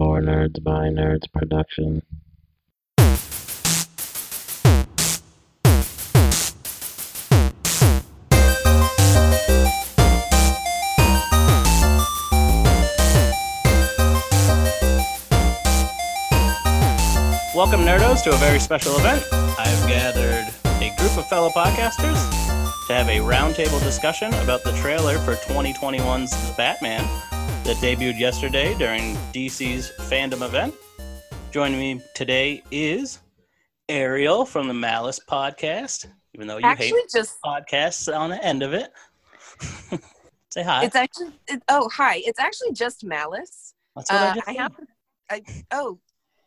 For Nerds by Nerds production. Welcome, nerdos, to a very special event. I've gathered a group of fellow podcasters to have a roundtable discussion about the trailer for 2021's The Batman that debuted yesterday during DC's fandom event. Joining me today is Ariel from the Malice podcast, even though you actually hate just podcasts on the end of it. Say hi. it's actually it, oh hi it's actually just malice That's what I uh, just i have I, oh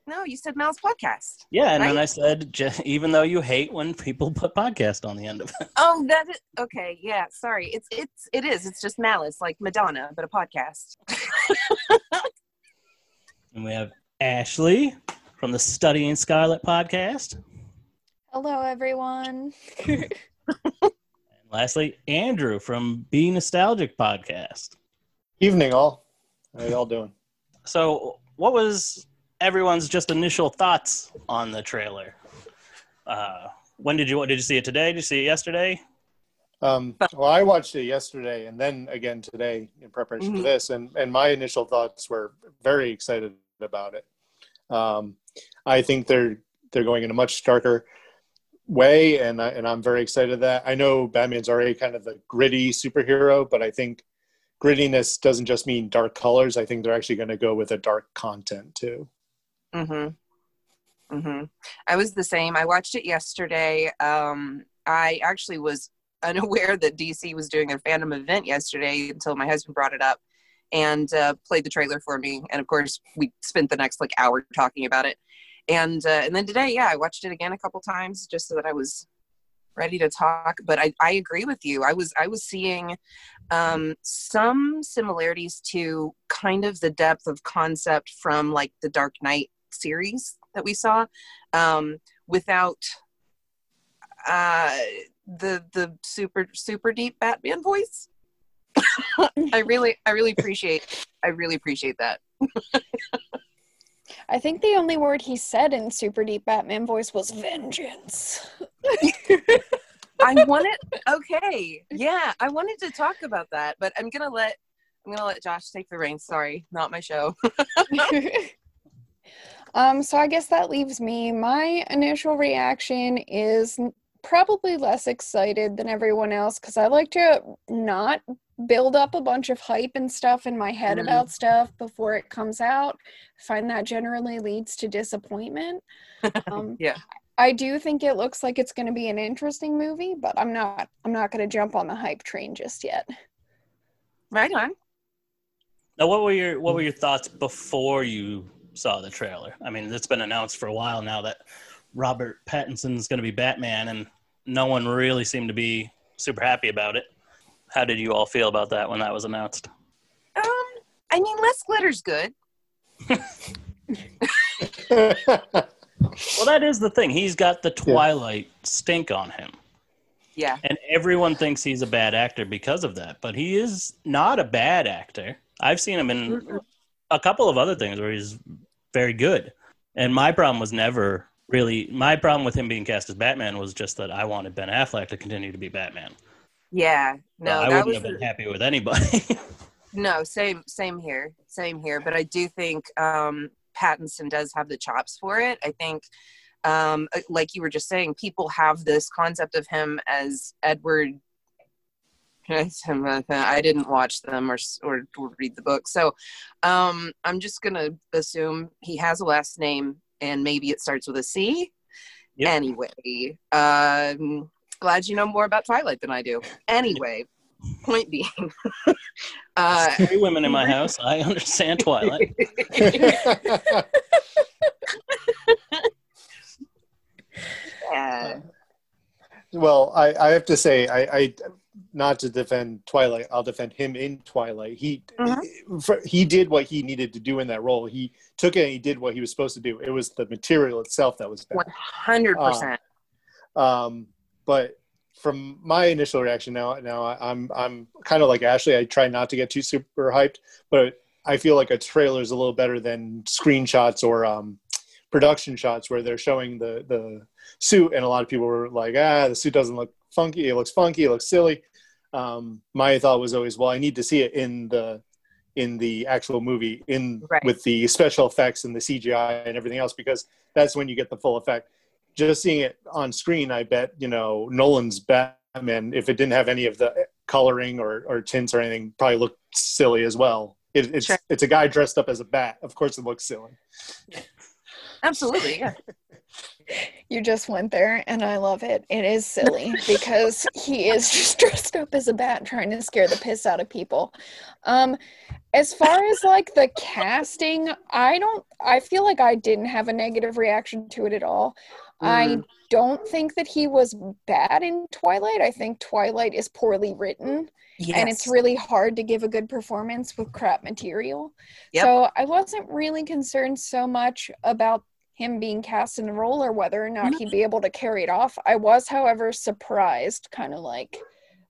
no you said malice podcast Yeah, and then? I said, ju- even though you hate when people put podcast on the end of it. oh that is okay yeah sorry it's it's it is it's just malice like madonna but a podcast And we have Ashley from the Studying Scarlet podcast. Hello, everyone. And lastly, Andrew from Be Nostalgic podcast. Evening, all. How y'all doing? So, what was everyone's just initial thoughts on the trailer? Uh, when did you what did you see it today? Did you see it yesterday? Um, well, I watched it yesterday and then again today in preparation Mhm. for this, and and my initial thoughts were very excited about it. Um, I think they're they're going in a much darker way, and I, and I'm very excited that I know Batman's already kind of the gritty superhero, but I think grittiness doesn't just mean dark colors. I think they're actually going to go with a dark content too. Mm-hmm. Mm-hmm. I was the same. I watched it yesterday. Um i actually was unaware that dc was doing their fandom event yesterday until my husband brought it up and uh, played the trailer for me. And of course we spent the next like hour talking about it. And uh, and then today yeah i watched it again a couple times just so that i was ready to talk. But i, I agree with you. I was i was seeing um, some similarities to kind of the depth of concept from like the dark knight series that we saw um, without uh, the the super super deep batman voice i really i really appreciate i really appreciate that I think the only word he said in super deep Batman voice was vengeance. I wanted okay, yeah, I wanted to talk about that, but I'm gonna let I'm gonna let Josh take the reins. Sorry, not my show. um, so I guess that leaves me. My initial reaction is probably less excited than everyone else because I like to not build up a bunch of hype and stuff in my head Mhm. about stuff before it comes out. find that generally leads to disappointment. Um, Yeah. I do think it looks like it's going to be an interesting movie, but I'm not. I'm not going to jump on the hype train just yet. Right on. Now, what were your what were your thoughts before you saw the trailer? I mean, it's been announced for a while now that Robert Pattinson is going to be Batman, and no one really seemed to be super happy about it. How did you all feel about that when that was announced? Um, I mean, less glitter's good. Well, that is the thing. He's got the Twilight stink on him. Yeah. And everyone thinks he's a bad actor because of that, but he is not a bad actor. I've seen him in a couple of other things where he's very good. And my problem was never really my problem with him being cast as Batman was just that I wanted Ben Affleck to continue to be Batman. Yeah. No, I that wouldn't have been happy with anybody. no same same here, same here. But I do think um, Pattinson does have the chops for it. I think, um, like you were just saying, people have this concept of him as Edward. I didn't watch them or, or or read the book, so um, I'm just gonna assume he has a last name and maybe it starts with a C. Yep. Anyway, um, glad you know more about Twilight than I do. Anyway, point being, uh, three women in my house. I understand Twilight. yeah. well, I, I have to say, I, I not to defend Twilight. I'll defend him in Twilight. He for, he did what he needed to do in that role. He took it and he did what he was supposed to do. It was the material itself that was bad. One hundred percent. Um, but from my initial reaction now, now I- I'm I'm kind of like Ashley. I try not to get too super hyped, but I feel like a trailer is a little better than screenshots or um, production shots where they're showing the the suit, and a lot of people were like, ah, the suit doesn't look funky. It looks funky. It looks silly. Um, my thought was always, well, I need to see it in the in the actual movie in Right. with the special effects and the CGI and everything else because that's when you get the full effect. Just seeing it on screen, I bet you know Nolan's Batman, if it didn't have any of the coloring or, or tints or anything, probably looked silly as well. It, it's Sure. it's a guy dressed up as a bat. Of course, it looks silly. Absolutely, yeah. You just went there, and I love it. It is silly because he is just dressed up as a bat trying to scare the piss out of people. Um, as far as like the casting, I don't. I feel like I didn't have a negative reaction to it at all. I Mhm. don't think that he was bad in Twilight. I think Twilight is poorly written and it's really hard to give a good performance with crap material. Yep. So I wasn't really concerned so much about him being cast in the role or whether or not he'd mm-hmm. be able to carry it off. I was, however, surprised, kind of like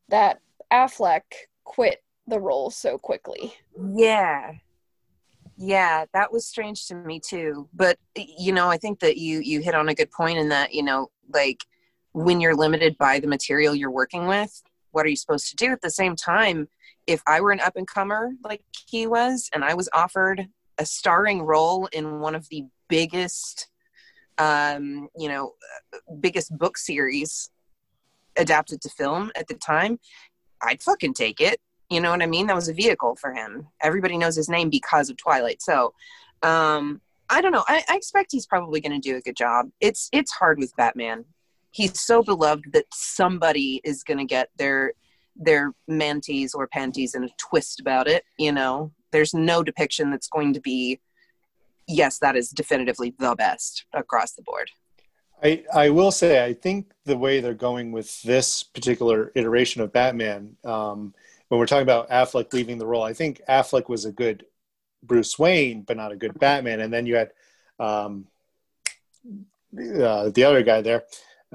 that Affleck quit the role so quickly. Yeah. Yeah, that was strange to me too. But you know, I think that you you hit on a good point in that, you know, like when you're limited by the material you're working with, what are you supposed to do at the same time? If I were an up and comer like he was and I was offered a starring role in one of the biggest um, you know, biggest book series adapted to film at the time, I'd fucking take it. You know what I mean? That was a vehicle for him. Everybody knows his name because of Twilight. So, um, I don't know. I, I expect he's probably going to do a good job. It's it's hard with Batman. He's so beloved that somebody is going to get their their manties or panties in a twist about it. You know, there's no depiction that's going to be. Yes, that is definitively the best across the board. I, I will say I think the way they're going with this particular iteration of Batman, um, when we're talking about Affleck leaving the role, I think Affleck was a good Bruce Wayne, but not a good Batman. And then you had um, uh, the other guy there,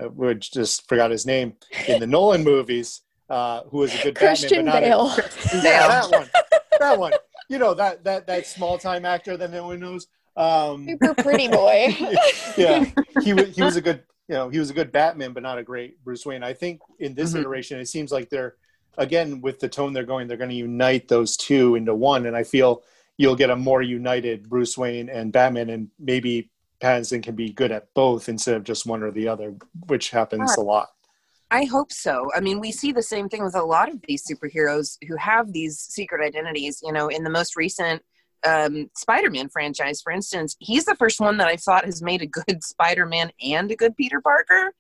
uh, we just forgot his name in the Nolan movies, uh, who was a good Christian Batman, but not a, Bale. yeah, that one, that one. You know that that that small time actor that no one knows. Um, Super pretty boy. yeah, he was he was a good you know he was a good Batman, but not a great Bruce Wayne. I think in this Mhm. iteration, it seems like they're again with the tone they're going, they're going to unite those two into one, and I feel you'll get a more united Bruce Wayne and Batman, and maybe Pattinson can be good at both instead of just one or the other, which happens a lot. I hope so. I mean, we see the same thing with a lot of these superheroes who have these secret identities. You know, in the most recent um, Spider-Man franchise, for instance, he's the first one that I thought has made a good Spider-Man and a good Peter Parker.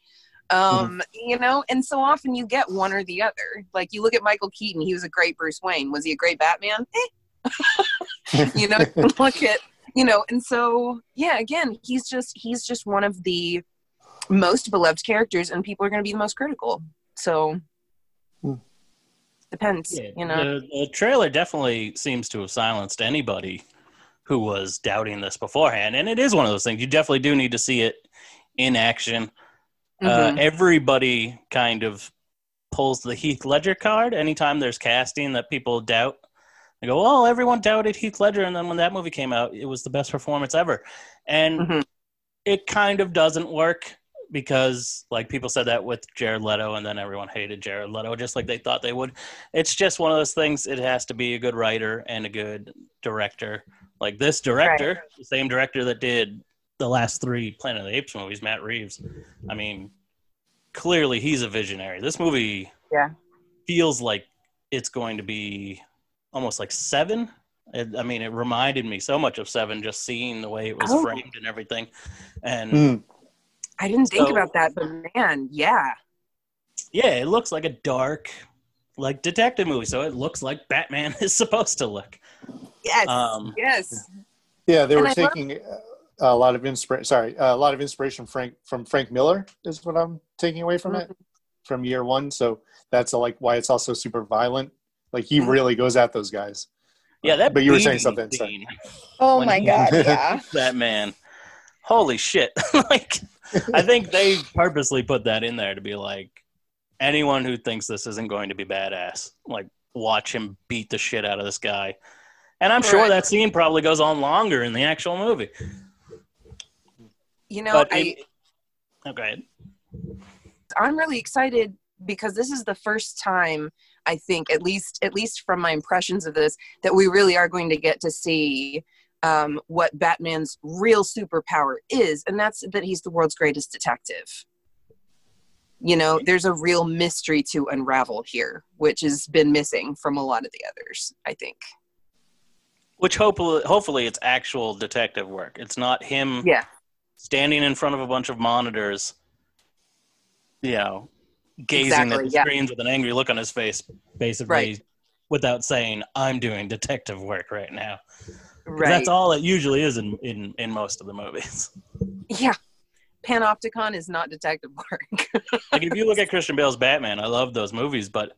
Um, You know, and so often you get one or the other. Like you look at Michael Keaton; he was a great Bruce Wayne. Was he a great Batman? Eh. you know, look at you know, and so yeah, again, he's just he's just one of the most beloved characters and people are going to be the most critical so Hmm. Depends Yeah, you know the, the trailer definitely seems to have silenced anybody who was doubting this beforehand, and it is one of those things. You definitely do need to see it in action. Uh, Mhm. everybody kind of pulls the Heath Ledger card anytime there's casting that people doubt. They go, "Well, everyone doubted Heath Ledger, and then when that movie came out, it was the best performance ever." And Mhm. it kind of doesn't work because, like, people said that with Jared Leto, and then everyone hated Jared Leto just like they thought they would. It's just one of those things. It has to be a good writer and a good director. Like this director, the same director that did the last three Planet of the Apes movies, Matt Reeves. I mean, clearly he's a visionary. This movie Yeah. feels like it's going to be almost like Seven. It, I mean, it reminded me so much of Seven, just seeing the way it was Oh. framed and everything. And Mm. I didn't think So- about that but man yeah yeah, it looks like a dark, like detective movie. So it looks like Batman is supposed to look. yes Um, yes Yeah, they And were I taking uh, a lot of inspiration. Sorry, a lot of inspiration Frank from Frank Miller is what I'm taking away from it from year one. So that's uh, like why it's also super violent. Like he really goes at those guys. Yeah, that. But you were saying something, sorry. scene, Oh my god, yeah. that man. Holy shit! like, I think they purposely put that in there to be like, anyone who thinks this isn't going to be badass, like, watch him beat the shit out of this guy. And I'm sure that scene probably goes on longer in the actual movie. You know, but I, it- oh, okay. I'm really excited because this is the first time I think, at least at least from my impressions of this, that we really are going to get to see um, what Batman's real superpower is, and that's that he's the world's greatest detective. You know, there's a real mystery to unravel here, which has been missing from a lot of the others. I think. Which hopefully, hopefully, it's actual detective work. It's not him Yeah. standing in front of a bunch of monitors, you know, gazing at the yeah. screens with an angry look on his face, basically, Right. without saying, "I'm doing detective work right now." Right. That's all it usually is in, in in most of the movies. Yeah. Panopticon is not detective work. like if you look at Christian Bale's Batman, I love those movies, but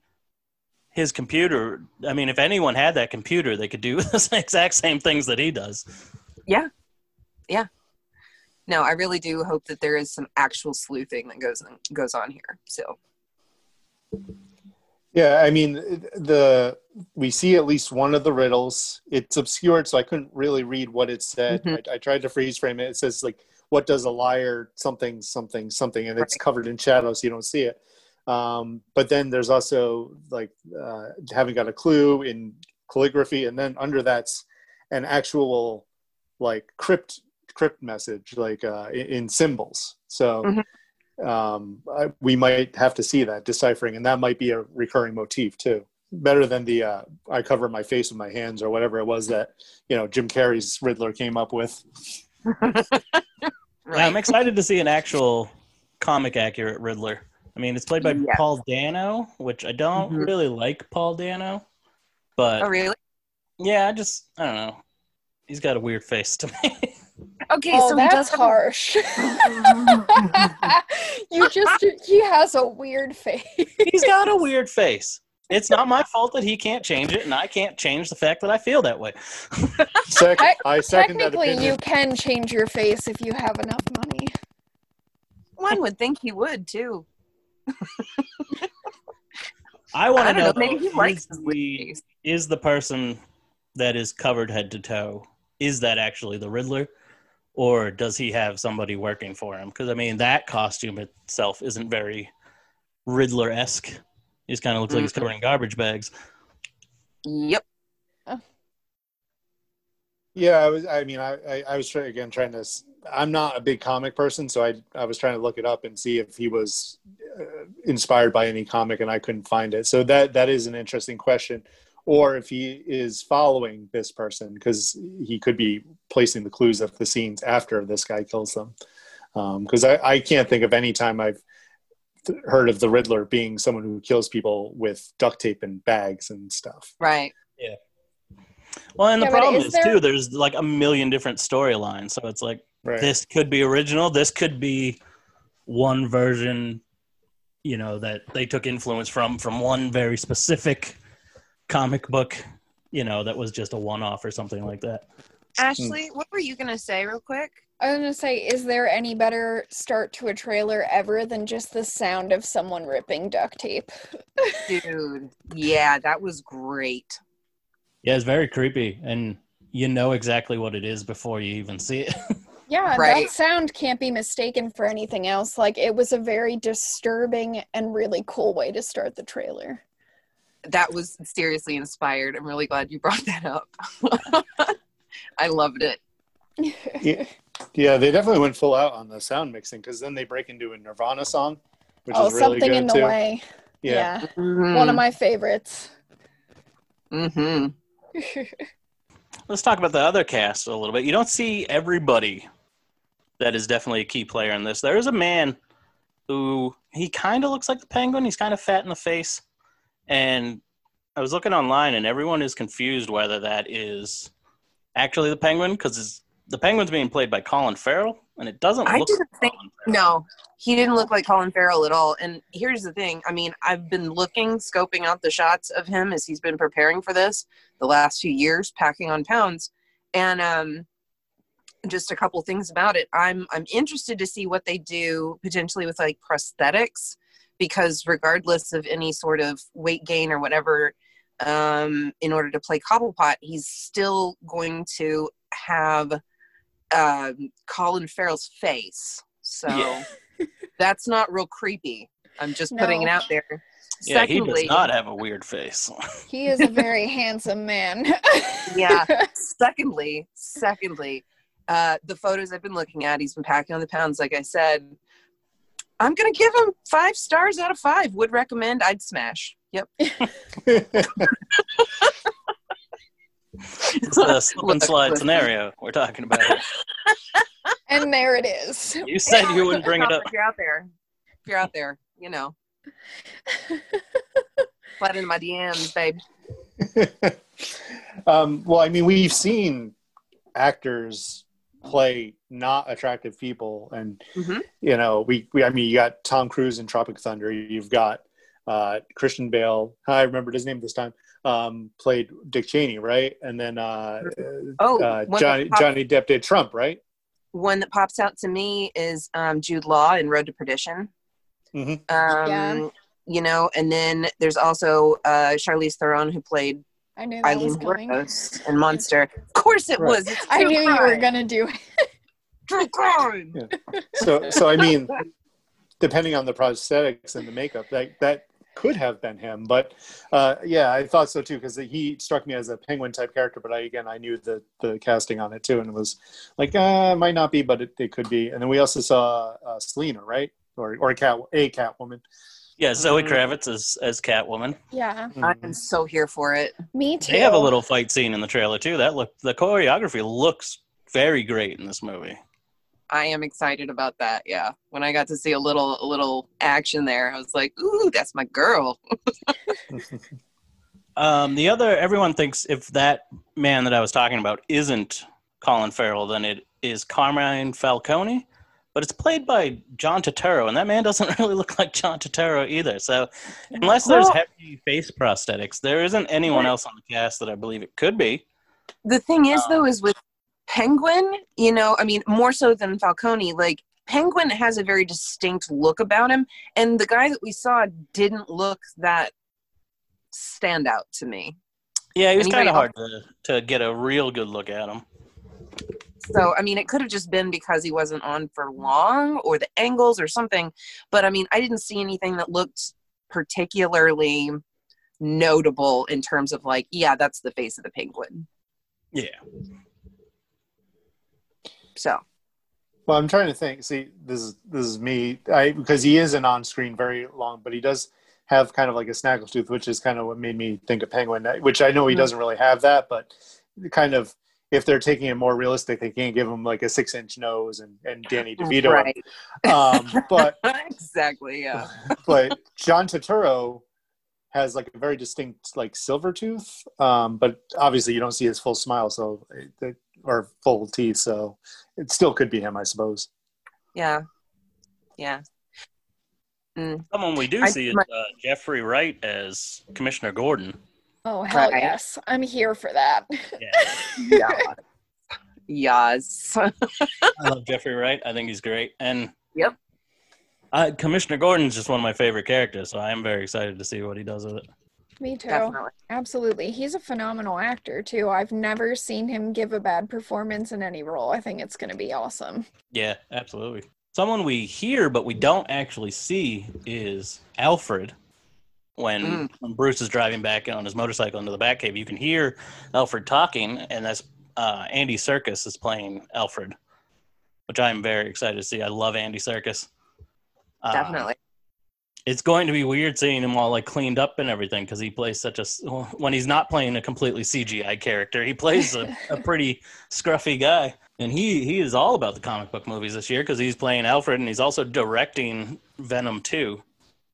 his computer, I mean, if anyone had that computer, they could do the exact same things that he does. Yeah. Yeah. No, I really do hope that there is some actual sleuthing that goes goes on here. So Yeah, I mean the we see at least one of the riddles. It's obscured, so I couldn't really read what it said. Mhm. I, I tried to freeze frame it. It says like, "What does a liar something something something," and it's Right. covered in shadow, so you don't see it. Um, but then there's also like uh, haven't got a clue in calligraphy, and then under that's an actual like crypt crypt message, like uh, in, in symbols. So. Mhm. Um, I, we might have to see that deciphering, and that might be a recurring motif too. Better than the uh, "I cover my face with my hands" or whatever it was that you know Jim Carrey's Riddler came up with. Yeah, I'm excited to see an actual comic accurate Riddler. I mean, it's played by Yes. Paul Dano, which I don't Mhm. really like Paul Dano, but Oh really? yeah, I just I don't know. He's got a weird face to me. Okay, oh, so he that's does have a- harsh. you just he has a weird face. He's got a weird face. It's not my fault that he can't change it, and I can't change the fact that I feel that way. Sec- Tec- I second that Technically, opinion. you can change your face if you have enough money. One would think he would too. I want to know, know. Maybe he likes his the, face. is the person that is covered head to toe is that actually the Riddler, or does he have somebody working for him? Because I mean, that costume itself isn't very Riddler esque. He just kind of looks like he's Mhm. covered in garbage bags. Yep. Yeah, I was. I mean, I, I, I was trying again trying to. I'm not a big comic person, so I I was trying to look it up and see if he was uh, inspired by any comic, and I couldn't find it. So that that is an interesting question, or if he is following this person because he could be placing the clues of the scenes after this guy kills them. Um, because I I can't think of any time I've th- heard of the Riddler being someone who kills people with duct tape and bags and stuff. Right. Yeah well, and the Yeah, but problem is is, there- too, there's like a million different storylines. So it's like Right. this could be original. This could be one version, you know, that they took influence from from one very specific comic book, you know, that was just a one off or something like that. Ashley, what were you gonna say, real quick? I was gonna say, is there any better start to a trailer ever than just the sound of someone ripping duct tape? Dude, yeah, that was great. Yeah, it's very creepy, and you know exactly what it is before you even see it. Yeah, Right. that sound can't be mistaken for anything else. Like it was a very disturbing and really cool way to start the trailer. That was seriously inspired. I'm really glad you brought that up. I loved it. Yeah. Yeah, they definitely went full out on the sound mixing because then they break into a Nirvana song, which oh, is really something good in the too. way. Yeah. Yeah. One of my favorites. hmm Let's talk about the other cast a little bit. You don't see everybody that is definitely a key player in this. There is a man who he kind of looks like the penguin. He's kind of fat in the face. And I was looking online and everyone is confused whether that is actually the penguin because the penguin's being played by Colin Farrell and it doesn't I look didn't like think- No, he didn't look like Colin Farrell at all. And here's the thing I mean, I've been looking, scoping out the shots of him as he's been preparing for this the last few years, packing on pounds. And um, just a couple things about it. I'm I'm interested to see what they do potentially with like prosthetics, because regardless of any sort of weight gain or whatever, um, in order to play Cobblepot, he's still going to have um, Colin Farrell's face. So Yeah. that's not real creepy. I'm just putting it out there. Yeah, he does not have a weird face. He is a very handsome man. yeah. Secondly, secondly, uh, the photos I've been looking at, he's been packing on the pounds. Like I said, I'm gonna give him five stars out of five. Would recommend. I'd smash. Yep. It's a slip and slide scenario we're talking about. here. and there it is. You said you wouldn't bring it up. If you're out there, if you're out there, you know, slide into my DMs, babe. um, well, I mean, we've seen actors play not attractive people, and Mhm. you know, we, we I mean, you got Tom Cruise in Tropic Thunder. You've got uh, Christian Bale. I remembered his name this time. Um, played Dick Cheney, right? And then uh, Oh, uh, Johnny that pops, Johnny Depp did Trump, right? one that pops out to me is um, Jude Law in Road to Perdition. Mhm. Um, Yeah. You know, and then there's also uh, Charlize Theron who played I knew that was coming. Wuornos in Monster. Of course, it Right. was. It's I true knew you were gonna do it. True crime. So, so I mean, depending on the prosthetics and the makeup, that that could have been him. But uh, yeah, I thought so too because he struck me as a penguin type character. But I again, I knew the the casting on it too, and it was like, uh, might not be, but it, it could be. And then we also saw uh, Selina, right, or or a cat, a Catwoman. Yeah, Zoe Mhm. Kravitz as as Catwoman. Yeah, I am so here for it. me too. They have a little fight scene in the trailer too. That look the choreography looks very great in this movie. I am excited about that. Yeah, when I got to see a little a little action there, I was like, "Ooh, that's my girl." Um, the other everyone thinks if that man that I was talking about isn't Colin Farrell, then it is Carmine Falcone. But it's played by John Turturro, and that man doesn't really look like John Turturro either. So, unless there's Well- heavy face prosthetics, there isn't anyone else on the cast that I believe it could be. The thing is, Um, though, is with Penguin, you know, I mean, more so than Falcone, like Penguin has a very distinct look about him, and the guy that we saw didn't look that stand out to me. Yeah, he was kind of hard to, to get a real good look at him. So, I mean, it could have just been because he wasn't on for long or the angles or something. But I mean, I didn't see anything that looked particularly notable in terms of like, yeah, that's the face of the penguin. Yeah. So, Well, I'm trying to think. See, this is this is me. I because he isn't on screen very long, but he does have kind of like a snaggletooth, which is kind of what made me think of Penguin. Which I know he Mhm. doesn't really have that, but kind of if they're taking it more realistic, they can't give him like a six inch nose and and Danny DeVito. right. Um, but exactly. Yeah. but John Turturro has like a very distinct like silver tooth, um, but obviously you don't see his full smile, so or full teeth, so it still could be him, I suppose. Yeah. Yeah. Mm. Someone we do I- see is uh, Jeffrey Wright as Commissioner Gordon. Oh hell Right. yes, I'm here for that. Yeah. Yeah. yes. I love Jeffrey Wright. I think he's great. And Yep. uh, Commissioner Gordon's just one of my favorite characters, so I am very excited to see what he does with it. Me too. Definitely. Absolutely. He's a phenomenal actor too. I've never seen him give a bad performance in any role. I think it's going to be awesome. Yeah, absolutely. Someone we hear but we don't actually see is Alfred. When, Mm. when Bruce is driving back on his motorcycle into the Batcave, you can hear Alfred talking, and that's uh, Andy Serkis is playing Alfred, which I'm very excited to see. I love Andy Serkis. Uh, Definitely. it's going to be weird seeing him all like cleaned up and everything because he plays such a when he's not playing a completely CGI character, he plays a, a pretty scruffy guy, and he he is all about the comic book movies this year because he's playing Alfred and he's also directing Venom Two,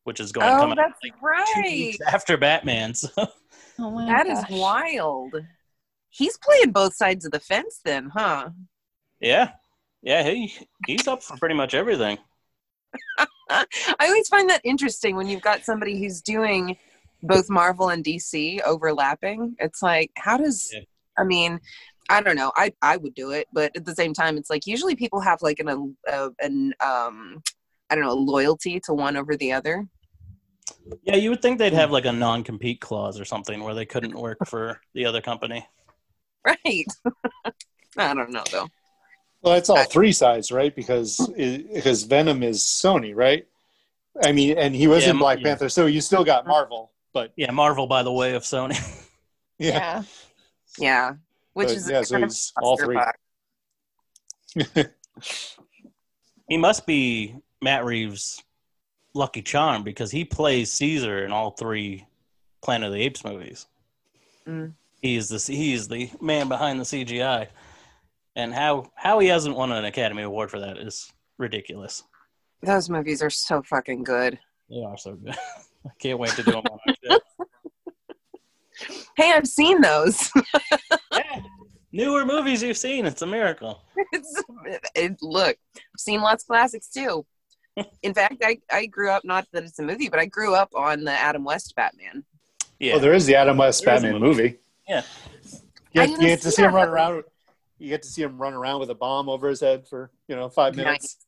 which is going to Oh, come out that's like two right. weeks after Batman. So Oh my That is gosh. wild. He's playing both sides of the fence then, huh? yeah, yeah, he he's up for pretty much everything. I always find that interesting when you've got somebody who's doing both Marvel and DC overlapping. It's like, how does Yeah. I mean, I don't know. I I would do it, but at the same time, it's like usually people have like an a, an um I don't know loyalty to one over the other. Yeah, you would think they'd have hmm. like a non-compete clause or something where they couldn't work for the other company. Right. I don't know though. Well, it's all three sides, right? Because because Venom is Sony, right? I mean, and he was Yeah, in Black yeah. Panther, so you still got Marvel, but Yeah, Marvel by the way of Sony. yeah, Yeah. Yeah. Which But, is yeah, so kind of he's all three. he must be Matt Reeves' lucky charm because he plays Caesar in all three Planet of the Apes movies. Mm. He is the he is the man behind the CGI, and how how he hasn't won an Academy Award for that is ridiculous. Those movies are so fucking good. They are so good. I can't wait to do them on our show. Hey, I've seen those. Yeah. Newer movies you've seen, it's a miracle. it's, it, look, I've seen lots of classics too. In fact, I, I grew up, not that it's a movie, but I grew up on the Adam West Batman. Yeah. Well, there is the Adam West There is a Batman movie. movie. Yeah. You, get- you didn't get to see see him run around. You get to see him run around with a bomb over his head for you know five minutes.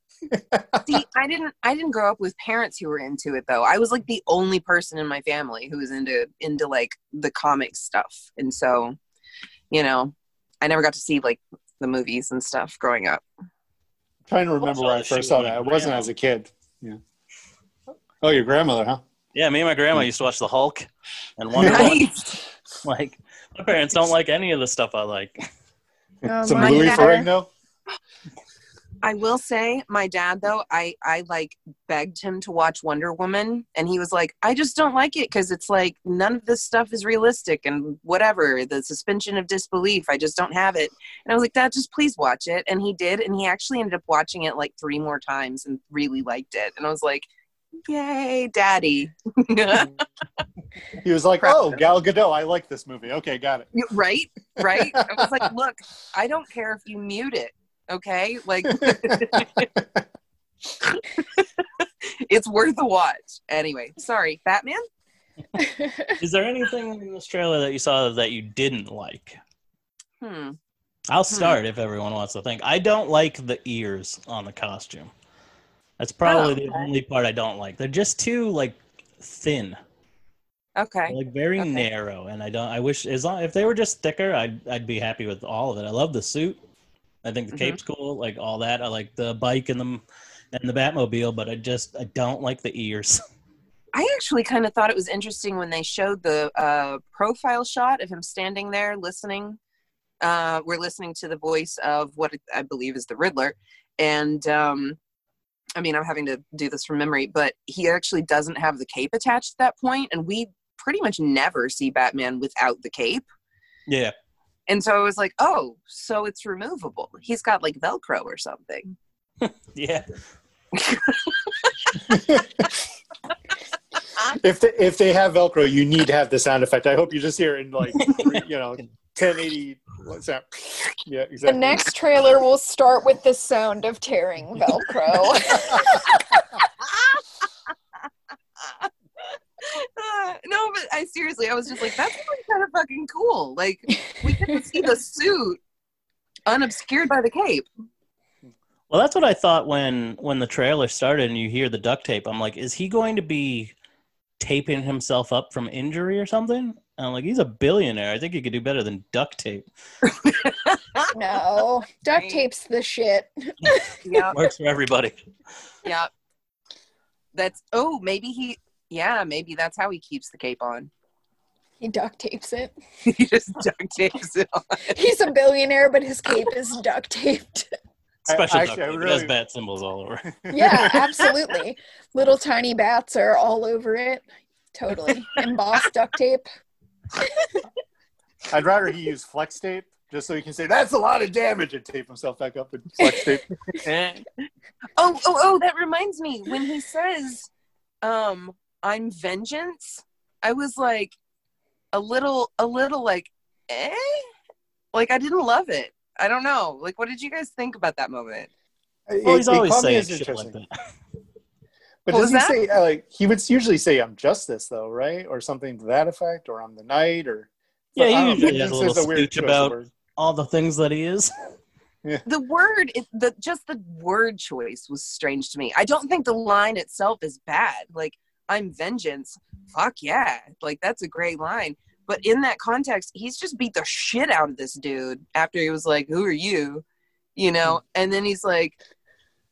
See, I didn't I didn't grow up with parents who were into it though. I was like the only person in my family who was into into like the comic stuff. And so, you know, I never got to see like the movies and stuff growing up. Trying to remember where I first saw that. It wasn't as a kid. Yeah. Oh. oh, your grandmother, huh? Yeah, me and my grandma used to watch the Hulk and Wonder Woman. Nice. Like my parents don't like any of the stuff I like. Oh, Some my Louis dad- Ferrigno. I will say, my dad though, I I like begged him to watch Wonder Woman, and he was like, "I just don't like it because it's like none of this stuff is realistic and whatever. The suspension of disbelief, I just don't have it." And I was like, "Dad, just please watch it." And he did, and he actually ended up watching it like three more times and really liked it. And I was like, "Yay, Daddy!" He was like, "Oh. Gal Gadot. I like this movie. Okay, got it." right, right. I was like, "Look, I don't care if you mute it." Okay, like it's worth a watch. Anyway, sorry, Batman. Is there anything in this trailer that you saw that you didn't like? Hmm. I'll start if everyone wants to think. I don't like the ears on the costume. That's probably Oh, the only part I don't like. They're just too like thin, Okay. They're, like very Okay. narrow, and I don't. I wish as long if they were just thicker, I'd I'd be happy with all of it. I love the suit. I think the Mhm. cape's cool, like all that. I like the bike and the and the Batmobile, but I just I don't like the ears. I actually kind of thought it was interesting when they showed the uh, profile shot of him standing there listening. Uh, we're listening to the voice of what I believe is the Riddler, and um, I mean I'm having to do this from memory, but he actually doesn't have the cape attached at that point, and we pretty much never see Batman without the cape. yeah, And so I was like, oh, so it's removable. He's got like Velcro or something. yeah. if they, if they have Velcro, you need to have the sound effect. I hope you just hear it in like you know 1080. What's that? Yeah, the next trailer will start with the sound of tearing Velcro. No, but I seriously, I was just like, that's really kind of fucking cool. Like, we get to see the suit unobscured by the cape. Well, that's what I thought when when the trailer started and you hear the duct tape. I'm like, is he going to be taping himself up from injury or something? And I'm like, he's a billionaire. I think he could do better than duct tape. no, duct tape's the shit. Yeah, Works for everybody. yeah. That's oh, maybe he. Yeah, maybe that's how he keeps the cape on. He duct tapes it. he just duct tapes it on. He's a billionaire, but his cape is duct taped. I- Special actually, duct I tape. It has bat symbols all over. Yeah, absolutely. Little tiny bats are all over it. Totally. Embossed duct tape. I'd rather he use flex tape just so he can say that's a lot of damage and tape himself back up with flex tape. oh, oh, oh, that reminds me. When he says, um, I'm vengeance, I was like a little a little like, eh? Like I didn't love it. I don't know. Like what did you guys think about that moment? Well, he's It- it always caught me saying shit like that. But What does was he say like he would usually say I'm justice though, right? Or something to that effect, or I'm the knight, or Yeah, he I don't know, usually has a little weird speech about- word. All the things that he is. The word it, the just the word choice was strange to me. I don't think the line itself is bad. Like I'm vengeance. Fuck yeah. Like that's a great line. But in that context, he's just beat the shit out of this dude after he was like, Who are you? You know? And then he's like,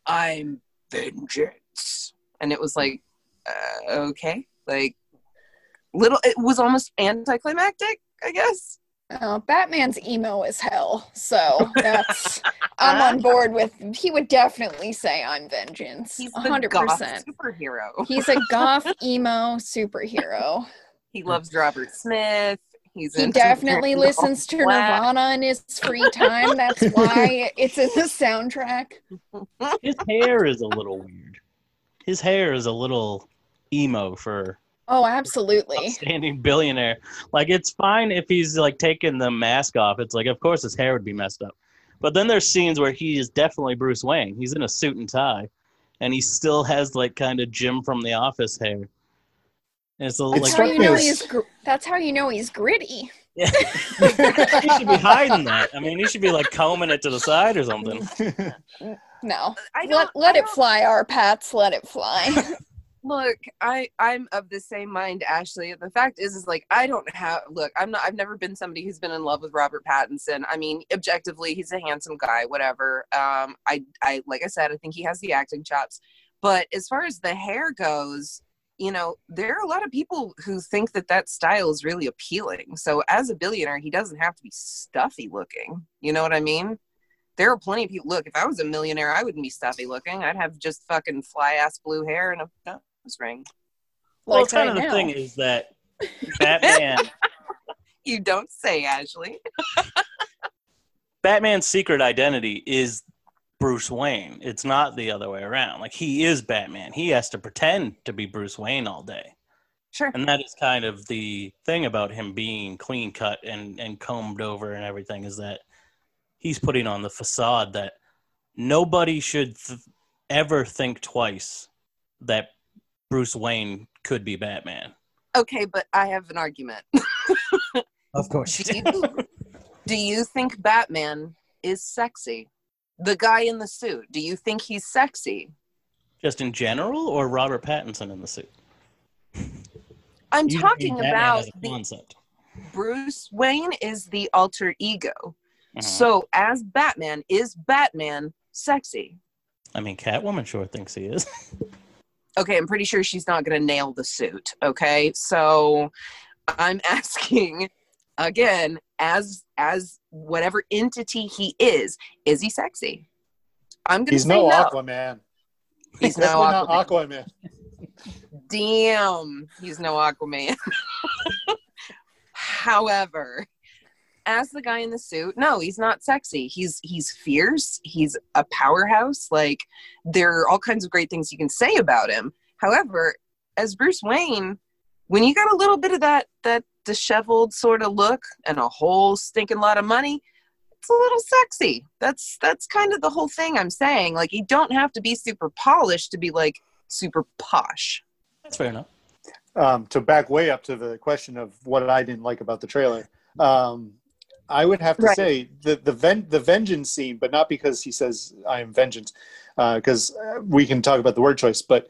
I'm vengeance. And it was like, uh, okay. Like, little, it was almost anticlimactic, I guess. Oh, Batman's emo as hell, so that's I'm on board with. He would definitely say I'm vengeance. He's a the hundred goth percent. superhero. He's a goth emo superhero. He loves Robert Smith. He's He definitely drinking listens to all. Nirvana in his free time. That's why it's in the soundtrack. His hair is a little weird. His hair is a little emo for Oh, absolutely. outstanding billionaire. Like it's fine if he's like taking the mask off. It's like of course his hair would be messed up. But then there's scenes where he is definitely Bruce Wayne. He's in a suit and tie, and he still has like kind of Jim from The Office hair. And it's a, It's That's like how you know he's. Gr- that's how you know he's gritty. yeah. he should be hiding that. I mean, he should be like combing it to the side or something. No, I let let I it fly, our Pats. Let it fly. Look, I I'm of the same mind, Ashley. The fact is, is like I don't have. Look, I'm not. I've never been somebody who's been in love with Robert Pattinson. I mean, objectively, he's a handsome guy. Whatever. Um, I I like I said, I think he has the acting chops. But as far as the hair goes, you know, there are a lot of people who think that that style is really appealing. So as a billionaire, he doesn't have to be stuffy looking. You know what I mean? There are plenty of people. Look, if I was a millionaire, I wouldn't be stuffy looking. I'd have just fucking fly ass blue hair and a nose ring. Well, like it's kind right of the now. thing is that Batman, You don't say, Ashley. Batman's secret identity is Bruce Wayne. It's not the other way around. Like he is Batman. He has to pretend to be Bruce Wayne all day. Sure. And that is kind of the thing about him being clean cut and, and combed over and everything is that he's putting on the facade that nobody should th- ever think twice that Bruce Wayne could be Batman. Okay, but I have an argument. Of course. Do you, do you think Batman is sexy? The guy in the suit, do you think he's sexy? Just in general or Robert Pattinson in the suit? I'm You talking about as a the concept. Bruce Wayne is the alter ego. Mhm. So as Batman, is Batman sexy? I mean, Catwoman sure thinks he is. Okay, I'm pretty sure she's not going to nail the suit. Okay, so I'm asking again, as as whatever entity he is, is he sexy? I'm going to say no no. Aquaman. He's no definitely not Aquaman. Aquaman. Damn, he's no Aquaman. However, as the guy in the suit, no, he's not sexy. He's he's fierce. He's a powerhouse. Like there are all kinds of great things you can say about him. However, as Bruce Wayne, when you got a little bit of that that disheveled sort of look and a whole stinking lot of money, it's a little sexy. That's that's kind of the whole thing I'm saying. Like you don't have to be super polished to be like super posh. That's fair enough. um, to back way up to the question of what I didn't like about the trailer, um, I would have to Right. say the the ven- the vengeance scene, but not because he says I am vengeance, because uh, we can talk about the word choice, but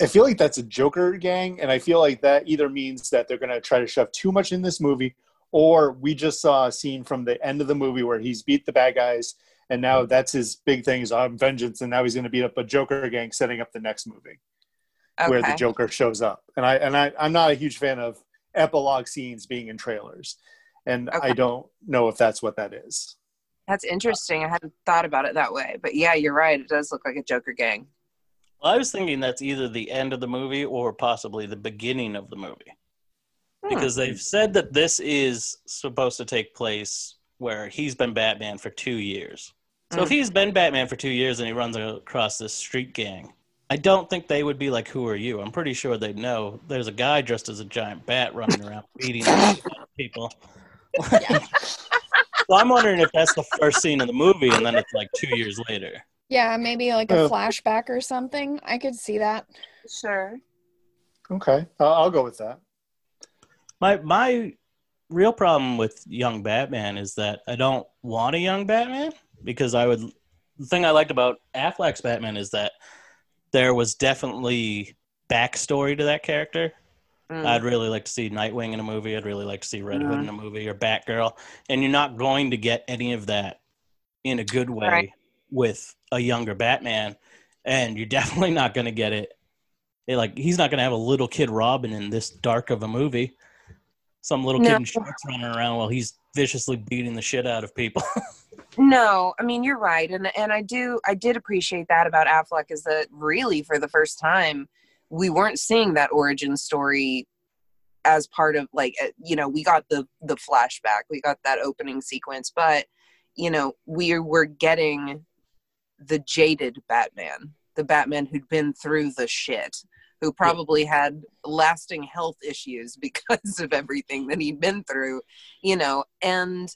I feel like that's a Joker gang, and I feel like that either means that they're going to try to shove too much in this movie, or we just saw a scene from the end of the movie where he's beat the bad guys, and now that's his big thing is I'm vengeance, and now he's going to beat up a Joker gang, setting up the next movie where the Joker shows up. And I and I, I'm not a huge fan of epilogue scenes being in trailers. And I don't know if that's what that is. That's interesting. I hadn't thought about it that way. But yeah, you're right. It does look like a Joker gang. Well, I was thinking that's either the end of the movie or possibly the beginning of the movie. Hmm. Because they've said that this is supposed to take place where he's been Batman for two years. So if Mm. he's been Batman for two years and he runs across this street gang, I don't think they would be like, "Who are you?" I'm pretty sure they'd know. There's a guy dressed as a giant bat running around beating the shit out of people. So I'm wondering if that's the first scene of the movie, and then it's like two years later. Yeah, maybe like a Uh, flashback or something. I could see that. Sure. Okay. I'll, I'll go with that. My my real problem with young Batman is that I don't want a young Batman because I would. The thing I liked about Affleck's Batman is that there was definitely backstory to that character. Mm. I'd really like to see Nightwing in a movie. I'd really like to see Red Hood Mhm. in a movie or Batgirl. And you're not going to get any of that in a good way Right. with a younger Batman. And you're definitely not going to get it. eh, Like he's not going to have a little kid Robin in this dark of a movie. Some little kid in shorts running around while he's viciously beating the shit out of people. No, I mean you're right, and and I do I did appreciate that about Affleck is that really for the first time we weren't seeing that origin story as part of like uh, you know we got the the flashback we got that opening sequence but you know we were getting the jaded Batman the Batman who'd been through the shit who probably had lasting health issues because of everything that he'd been through you know and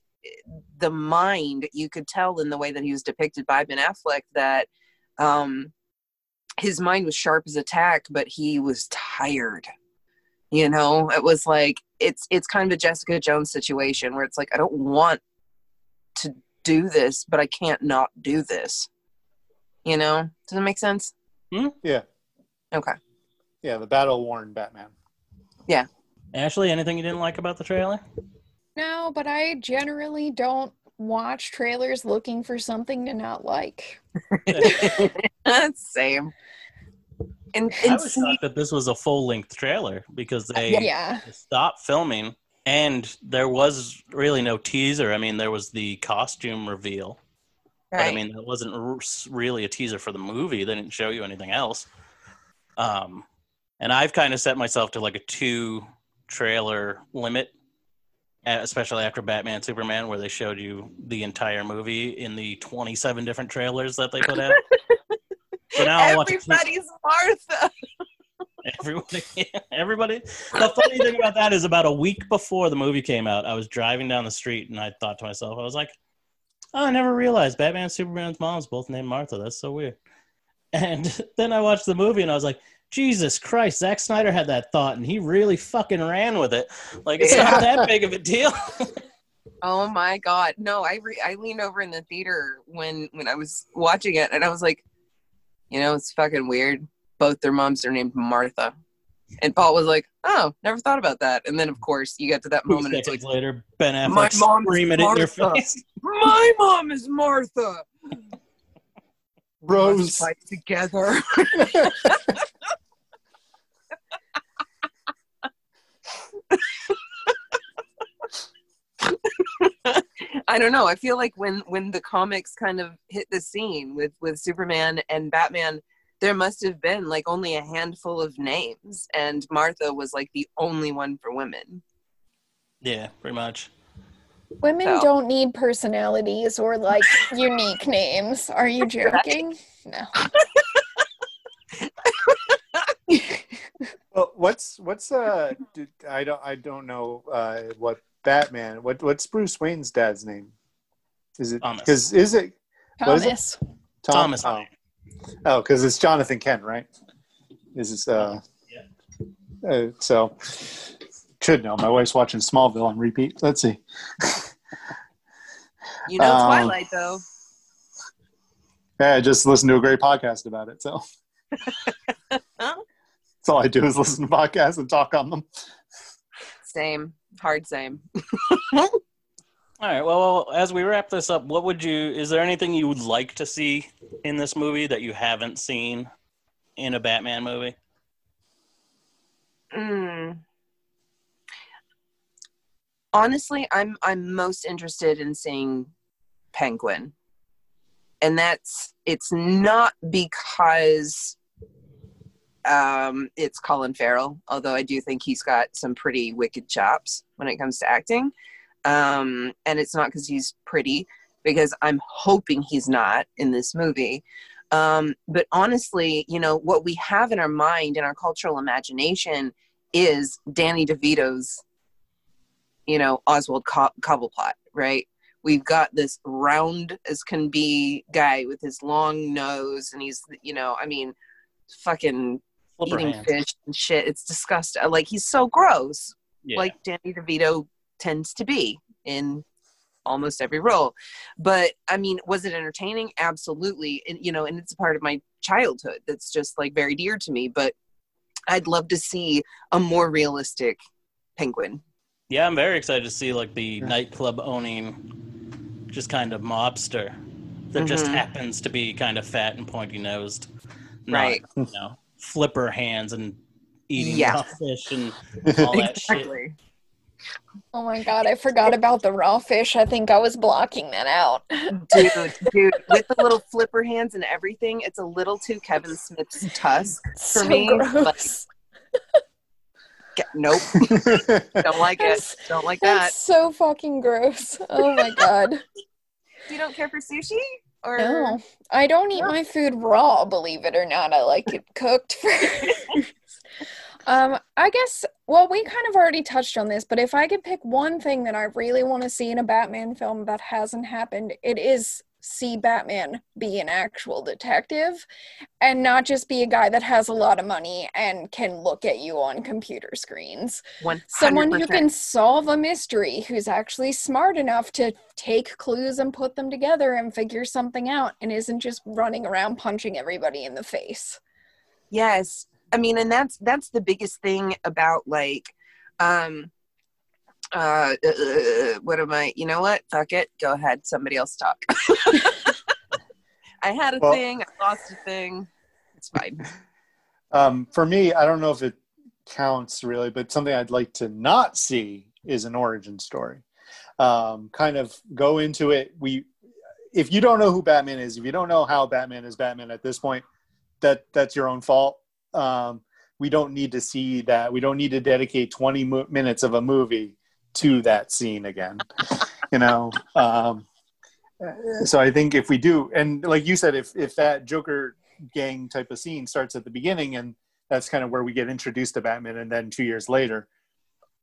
the mind you could tell in the way that he was depicted by Ben Affleck that um his mind was sharp as a tack but he was tired you know it was like it's it's kind of a Jessica Jones situation where it's like I don't want to do this but I can't not do this you know does that make sense hmm? Yeah. okay Yeah, the battle worn Batman. Yeah. Ashley, anything you didn't like about the trailer? No, but I generally don't watch trailers looking for something to not like. same and, I and was see, shocked that this was a full length trailer because they Yeah. stopped filming and there was really no teaser. I mean, there was the costume reveal, but I mean, that wasn't r- really a teaser for the movie. They didn't show you anything else. Um, and I've kind of set myself to like a two trailer limit, especially after Batman Superman, where they showed you the entire movie in the 27 different trailers that they put out. so now I want to keep- everybody's Martha Everybody, everybody. The funny thing about that is, about a week before the movie came out, I was driving down the street and I thought to myself, I was like, "Oh, I never realized Batman and Superman's moms both named Martha. That's so weird." And then I watched the movie and I was like, "Jesus Christ, Zack Snyder had that thought and he really fucking ran with it. Like it's not that big of a deal." Oh my god. No, I re- I leaned over in the theater when when I was watching it and I was like, you know, it's fucking weird. Both their moms are named Martha. And Paul was like, "Oh, never thought about that." And then of course, you get to that Two moment it's like, later, Ben My Affleck mom's screaming it in your Martha. face. "My mom is Martha." We must Rose. fight together. I don't know. I feel like when when the comics kind of hit the scene with with Superman and Batman, there must have been like only a handful of names, and Martha was like the only one for women. Yeah, pretty much. Women So- don't need personalities or like unique names. Are you joking? No. Well, what's what's uh? dude, I don't I don't know uh what Batman. What what's Bruce Wayne's dad's name? Is it Thomas. because is it What is it? Thomas. Tom? Thomas Oh, Wayne. oh, because it's Jonathan Kent, right? Is this uh? Uh, so should know. My wife's watching Smallville on repeat. Let's see. You know, Um, Twilight though. Yeah, I just listened to a great podcast about it. So that's all I do is listen to podcasts and talk on them. Same, hard same. All right. Well, well, as we wrap this up, what would you? Is there anything you would like to see in this movie that you haven't seen in a Batman movie? Mm. Honestly, I'm I'm most interested in seeing Penguin. And that's it's not because um it's Colin Farrell, although I do think he's got some pretty wicked chops when it comes to acting. Um and it's not because he's pretty because I'm hoping he's not in this movie. Um, but honestly, you know, what we have in our mind and our cultural imagination is Danny DeVito's, you know, Oswald Co- Cobblepot, right? We've got this round as can be guy with his long nose, and he's, you know, I mean, fucking eating hands. fish and shit. It's disgusting. Like he's so gross, Yeah. like Danny DeVito tends to be in almost every role. But I mean, was it entertaining? Absolutely. And you know, and it's a part of my childhood that's just like very dear to me. But I'd love to see a more realistic penguin. Yeah, I'm very excited to see like the Yeah. nightclub owning, just kind of mobster that just Mhm. happens to be kind of fat and pointy nosed, Right. You know, flipper hands and eating Yeah. raw fish and all that shit. Oh my god, I forgot about the raw fish. I think I was blocking that out. dude, dude, with the little flipper hands and everything, it's a little too Kevin Smith's tusk. so me, gross. Get- Nope, don't like it. Don't like that. That's so fucking gross. Oh my god. You don't care for sushi, or No, I don't eat my food raw, believe it or not. I like it cooked first. um, I guess, well, we kind of already touched on this, but if I could pick one thing that I really want to see in a Batman film that hasn't happened, it is see Batman be an actual detective and not just be a guy that has a lot of money and can look at you on computer screens. One someone who can solve a mystery who's actually smart enough to take clues and put them together and figure something out and isn't just running around punching everybody in the face. Yes. I mean, and that's that's the biggest thing about like um uh, uh what am I? You know what? Fuck it. Go ahead. Somebody else talk. I had a Well- thing, I lost a thing. It's fine. um, for me, I don't know if it counts really, but something I'd like to not see is an origin story. Um, kind of go into it. We, if you don't know who Batman is, if you don't know how Batman is Batman at this point, that that's your own fault. Um, we don't need to see that. We don't need to dedicate 20 mo- minutes of a movie to that scene again. you know. Um, so I think if we do, and like you said, if if that Joker gang type of scene starts at the beginning, and that's kind of where we get introduced to Batman, and then two years later,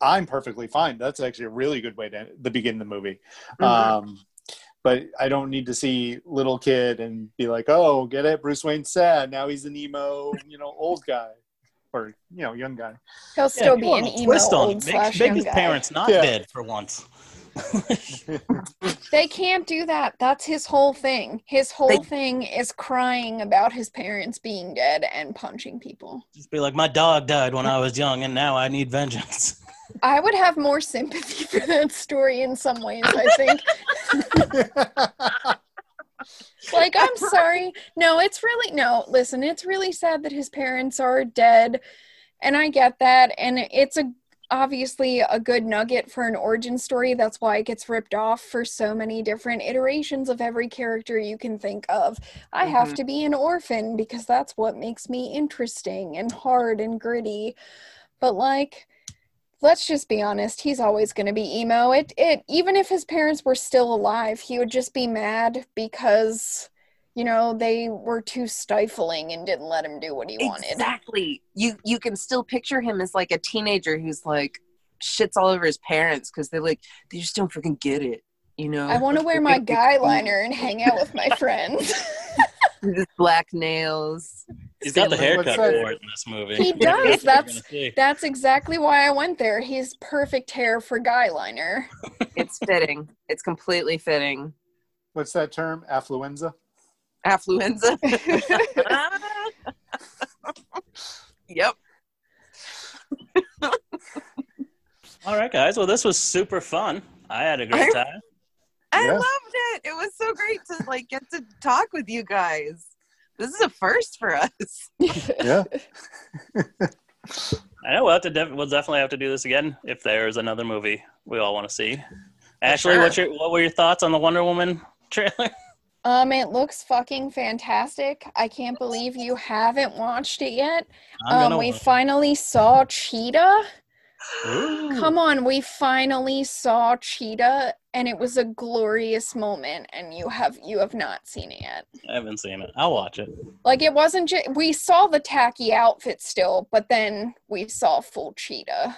I'm perfectly fine. That's actually a really good way to, to begin the movie. Mhm. Um, but I don't need to see little kid and be like, oh, get it, Bruce Wayne's sad. Now he's an emo, you know, old guy, or you know, young guy. he'll still be come an on, emo twist on old it. slash Make, make young his guy. parents not Yeah. dead for once. they can't do that that's his whole thing his whole They- thing is crying about his parents being dead and punching people Just be like, my dog died when I was young, and now I need vengeance. i would have more sympathy for that story in some ways i think like i'm sorry. No it's really no listen it's really sad that his parents are dead and i get that and it's a obviously a good nugget for an origin story. That's why it gets ripped off for so many different iterations of every character you can think of. I have Mhm. to be an orphan because that's what makes me interesting and hard and gritty. But like let's just be honest he's always going to be emo it it even if his parents were still alive he would just be mad because you know they were too stifling and didn't let him do what he wanted Exactly. You you can still picture him as like a teenager who's like shits all over his parents because they're like they just don't freaking get it. You know. i want to wear my guy liner and hang out with my friends With his black nails. He's got the haircut What's for it in this movie. He does, that's- that's exactly why i went there he's perfect hair for guy liner It's fitting. It's completely fitting. What's that term? Affluenza. Affluenza. yep. All right, guys. Well, this was super fun. I had a great I- time. I Yeah. loved it. It was so great to like get to talk with you guys. This is a first for us. Yeah. I know we'll have to def- we'll definitely have to do this again if there's another movie we all want to see. Ashley, sure. what's your what were your thoughts on the Wonder Woman trailer? um it looks fucking fantastic i can't believe you haven't watched it yet um we watch. finally saw cheetah Ooh. Come on, we finally saw Cheetah and it was a glorious moment and you have you have not seen it yet. I haven't seen it. I'll watch it. Like it wasn't just we saw the tacky outfit still, but then we saw full Cheetah.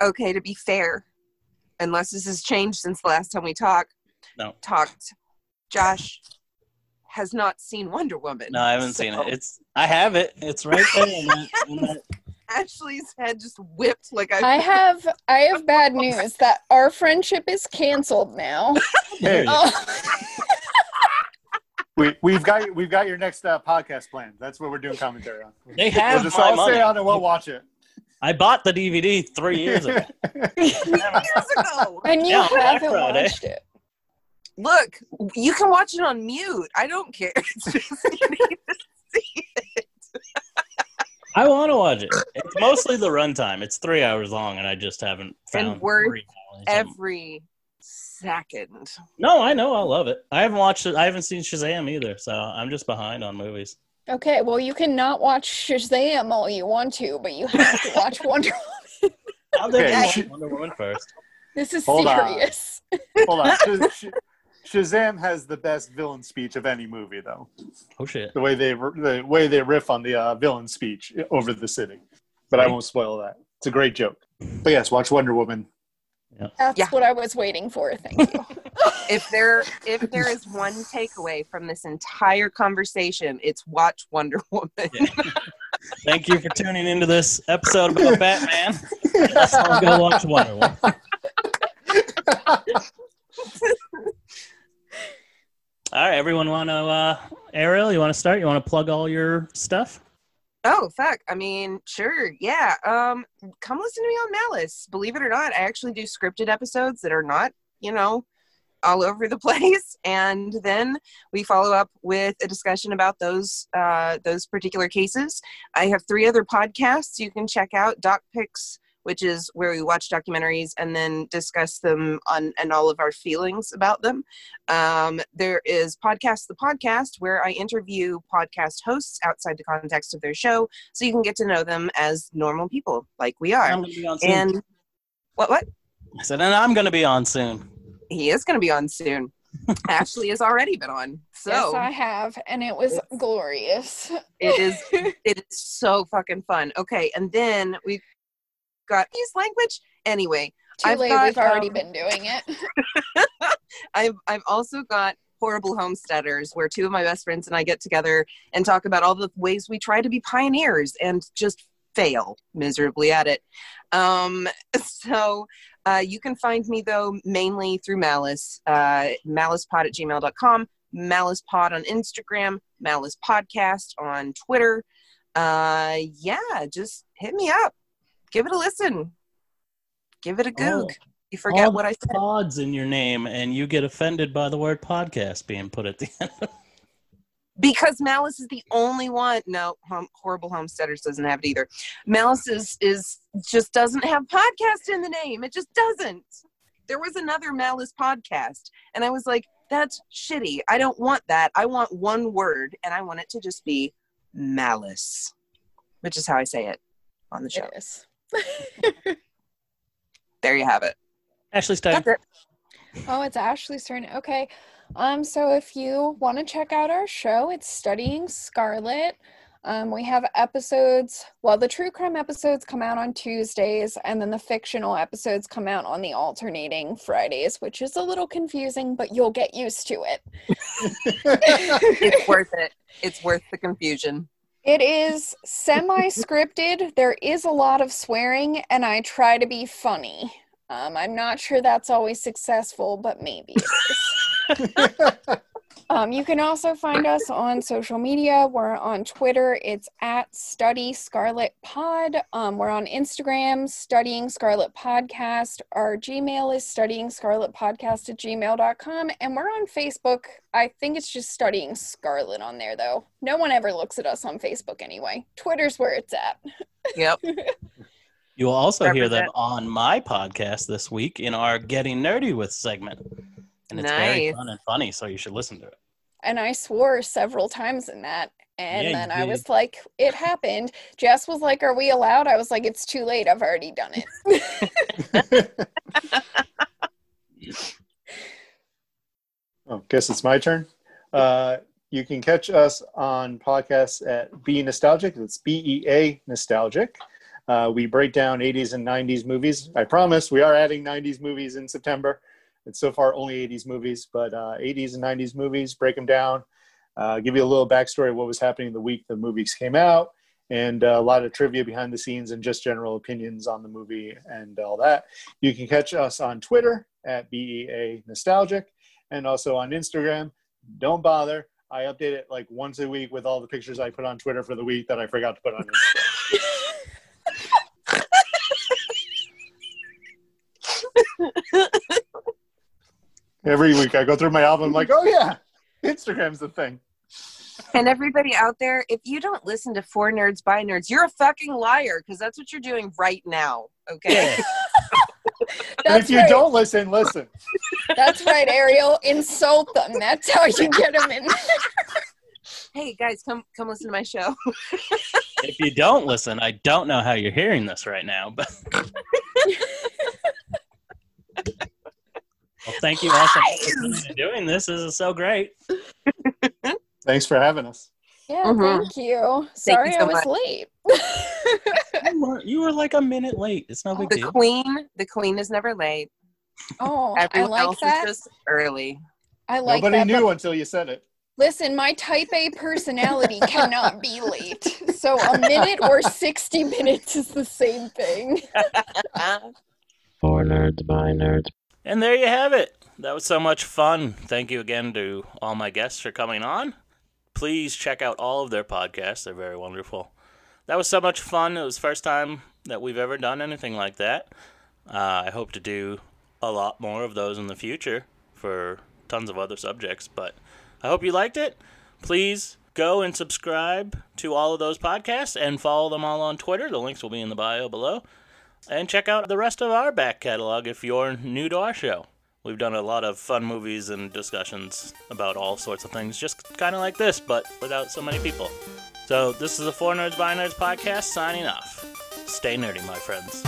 Okay, to be fair, unless this has changed since the last time we talked, No. talked, Josh has not seen Wonder Woman. No, I haven't seen it. It's I have it. It's right there. in that- in that- Ashley's head just whipped like I. I have I have bad news that our friendship is canceled now. There you go. Oh. we, we've got we've got your next uh, podcast planned. That's what we're doing commentary on. They have we'll just my all money. stay on and we'll watch it. I bought the DVD three years ago. three Years ago. And you Yeah, haven't watched it. Look, you can watch it on mute. I don't care. It's just you need to see it. I want to watch it. It's mostly the runtime. It's three hours long, and I just haven't found. And worth three Every second. No, I know. I love it. I haven't watched it. I haven't seen Shazam either, so I'm just behind on movies. Okay, well, you cannot watch Shazam all you want to, but you have to watch Wonder Woman. I'll Okay, Wonder- Wonder Woman first. This is Hold on. serious. Hold on. Sh- Sh- Shazam has the best villain speech of any movie, though. Oh shit! The way they the way they riff on the uh, villain speech over the city, but I won't spoil that. It's a great joke. But yes, watch Wonder Woman. That's Yeah. what I was waiting for. Thank you. If there if there is one takeaway from this entire conversation, it's watch Wonder Woman. Thank you for tuning into this episode about Batman. Let's all go watch Wonder Woman. All right, everyone want to, uh, Ariel, you want to start? You want to plug all your stuff? Oh fuck! I mean, sure, yeah. Um, come listen to me on Malice. Believe it or not, I actually do scripted episodes that are not, you know, all over the place, and then we follow up with a discussion about those uh, those particular cases. I have three other podcasts you can check out. Doc Picks, which is where we watch documentaries and then discuss them on and all of our feelings about them. Um, there is Podcast the Podcast, where I interview podcast hosts outside the context of their show, so you can get to know them as normal people like we are. I'm going to be on soon. And what? What? I said, and I'm going to be on soon. He is going to be on soon. Ashley has already been on, so yes, I have, and it was glorious. it is it is so fucking fun. Okay, and then we've got use language. Anyway, Too I've late. got, We've already um, been doing it. I've I've also got horrible homesteaders where two of my best friends and I get together and talk about all the ways we try to be pioneers and just fail miserably at it. Um, so uh, you can find me though mainly through Malice, uh, malicepod at gmail.com, malicepod on Instagram, Malice Podcast on Twitter. Uh, yeah, just hit me up. Give it a listen. Give it a goog. Oh, you forget all what I said. Pods in your name, and you get offended by the word podcast being put at the end. because Malice is the only one. No, hom- horrible homesteaders doesn't have it either. Malice is, is just doesn't have podcast in the name. It just doesn't. There was another Malice podcast, and I was like, "That's shitty. I don't want that. I want one word, and I want it to just be Malice, which is how I say it on the show. It is. There you have it. Ashley's time. That's it. Oh, it's Ashley's turn. Okay. Um, so if you want to check out our show, it's Studying Scarlet. Um, we have episodes, well, the true crime episodes come out on Tuesdays, and then the fictional episodes come out on the alternating Fridays, which is a little confusing, but you'll get used to it. It's worth it. It's worth the confusion. It is semi scripted. There is a lot of swearing, and I try to be funny. Um, I'm not sure that's always successful, but maybe. Um, you can also find us on social media. We're on Twitter. It's at Study Scarlet Pod. Um, we're on Instagram, Studying Scarlet Podcast. Our Gmail is Studying Scarlet Podcast at gmail.com. And we're on Facebook. I think it's just Studying Scarlet on there, though. No one ever looks at us on Facebook anyway. Twitter's where it's at. Yep. You will also hear them on my podcast this week in our Getting Nerdy with segment. And it's very fun and funny, so you should listen to it. And I swore several times in that. And Yeah, then I was like, it happened. Jess was like, Are we allowed? I was like, It's too late. I've already done it. Oh, guess it's my turn. Uh, you can catch us on podcasts at Be Nostalgic. It's B E A Nostalgic. Uh, we break down 80s and 90s movies. I promise we are adding 90s movies in September. It's so far only 80s movies, but uh, 80s and 90s movies, break them down, uh, give you a little backstory of what was happening the week the movies came out, and uh, a lot of trivia behind the scenes and just general opinions on the movie and all that. You can catch us on Twitter at BEA Nostalgic and also on Instagram. Don't bother. I update it like once a week with all the pictures I put on Twitter for the week that I forgot to put on Instagram. Every week I go through my album like, oh yeah, Instagram's the thing. And everybody out there, if you don't listen to Four Nerds by Nerds, you're a fucking liar because that's what you're doing right now. Okay. and if you right. don't listen, listen. That's right, Ariel. Insult them. That's how you get them in. hey guys, come come listen to my show. If you don't listen, I don't know how you're hearing this right now, but. Well, thank you all for doing this. This is so great. Thanks for having us. Yeah, Mhm. thank you. Sorry so I was much. late. You were, you were like a minute late. It's no big The deal. queen, the queen is never late. oh, I like else that. is just early. I like Nobody that. knew but until you said it. listen, my type A personality cannot be late. So a minute or 60 minutes is the same thing. For nerds by nerds. And there you have it. That was so much fun. Thank you again to all my guests for coming on. Please check out all of their podcasts. They're very wonderful. That was so much fun. It was the first time that we've ever done anything like that. Uh, I hope to do a lot more of those in the future for tons of other subjects. But I hope you liked it. Please go and subscribe to all of those podcasts and follow them all on Twitter. The links will be in the bio below. And check out the rest of our back catalog if you're new to our show. We've done a lot of fun movies and discussions about all sorts of things, just kind of like this, but without so many people. So, this is the Four Nerds by Nerds podcast signing off. Stay nerdy, my friends.